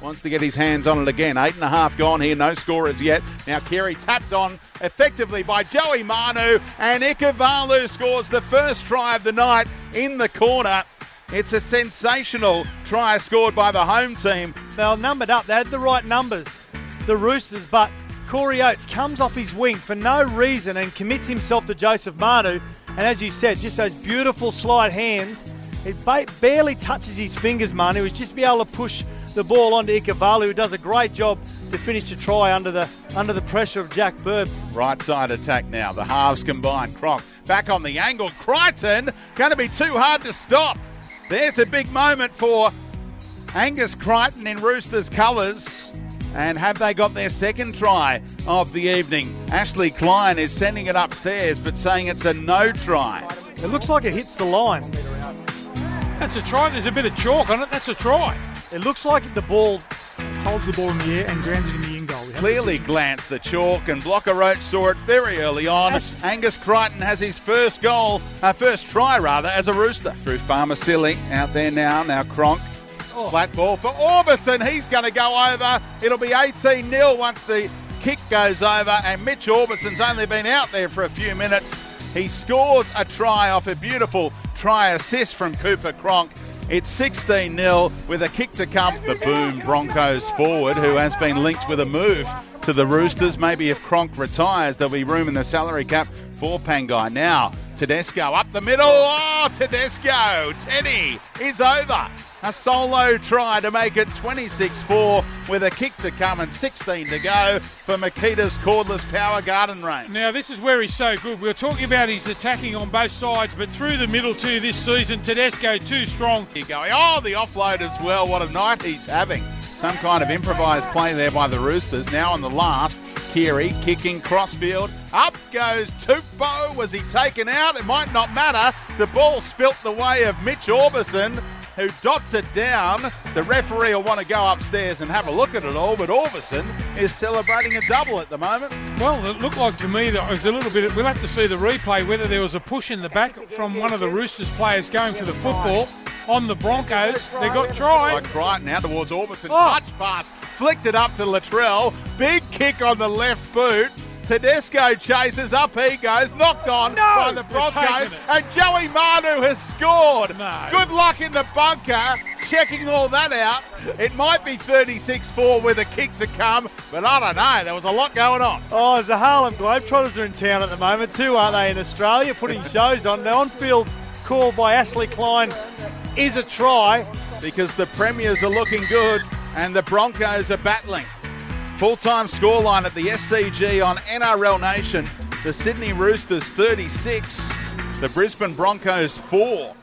wants to get his hands on it again. Eight and a half gone here, no scorers yet. Now Keary tapped on effectively by Joey Manu, and Ikuvalu scores the first try of the night in the corner. It's a sensational try scored by the home team. They were numbered up. They had the right numbers, the Roosters, but Corey Oates comes off his wing for no reason and commits himself to Joseph Manu. And as you said, just those beautiful slide hands. It ba- barely touches his fingers, Manu. He's just be able to push the ball onto Ikuvalu, who does a great job to finish the try under the under the pressure of Jack Bird. Right side attack now. The halves combine. Cronk back on the angle. Crichton going to be too hard to stop. There's a big moment for Angus Crichton in Roosters colours. And have they got their second try of the evening? Ashley Klein is sending it upstairs but saying it's a no try. It looks like it hits the line. That's a try. There's a bit of chalk on it. That's a try. It looks like the ball holds the ball in the air and grounds it in the in goal. Clearly glanced the chalk, and Blocker Roach saw it very early on. Yes. Angus Crichton has his first goal, uh, first try rather, as a Rooster. Through Farmer Silly out there now. Now Cronk. Oh. Flat ball for Aubusson. He's going to go over. It'll be 18 0 once the kick goes over, and Mitch Aubusson's only been out there for a few minutes. He scores a try off a beautiful try assist from Cooper Cronk. It's 16 0 with a kick to come. The boom Broncos forward, who has been linked with a move to the Roosters. Maybe if Cronk retires, there'll be room in the salary cap for Pangai. Now, Tedesco up the middle. Oh, Tedesco. Teddy is over. A solo try to make it 26 4 with a kick to come and 16 to go for Makita's cordless power garden range. Now, this is where he's so good. We are talking about his attacking on both sides, but through the middle too this season, Tedesco too strong. Here going. Oh, the offload as well. What a night he's having. Some kind of improvised play there by the Roosters. Now on the last, Keary kicking crossfield. Up goes Tupou. Was he taken out? It might not matter. The ball spilt the way of Mitch Aubusson who dots it down. The referee will want to go upstairs and have a look at it all, but Aubusson is celebrating a double at the moment. Well, it looked like to me that it was a little bit. We'll have to see the replay whether there was a push in the back from one of the Roosters players going for the football on the Broncos. They got tried. Like right now towards Aubusson. Oh. Touch pass. Flicked it up to Latrell. Big kick on the left boot. Tedesco chases up, he goes, knocked on no, by the Broncos, and Joey Manu has scored. No. Good luck in the bunker, checking all that out. It might be 36-4 with a kick to come, but I don't know. There was a lot going on. Oh, the Harlem Globetrotters are in town at the moment too, aren't they? In Australia, putting shows on. The on-field call by Ashley Klein is a try because the Premiers are looking good and the Broncos are battling. Full time scoreline at the SCG on NRL Nation. The Sydney Roosters 36, the Brisbane Broncos 4.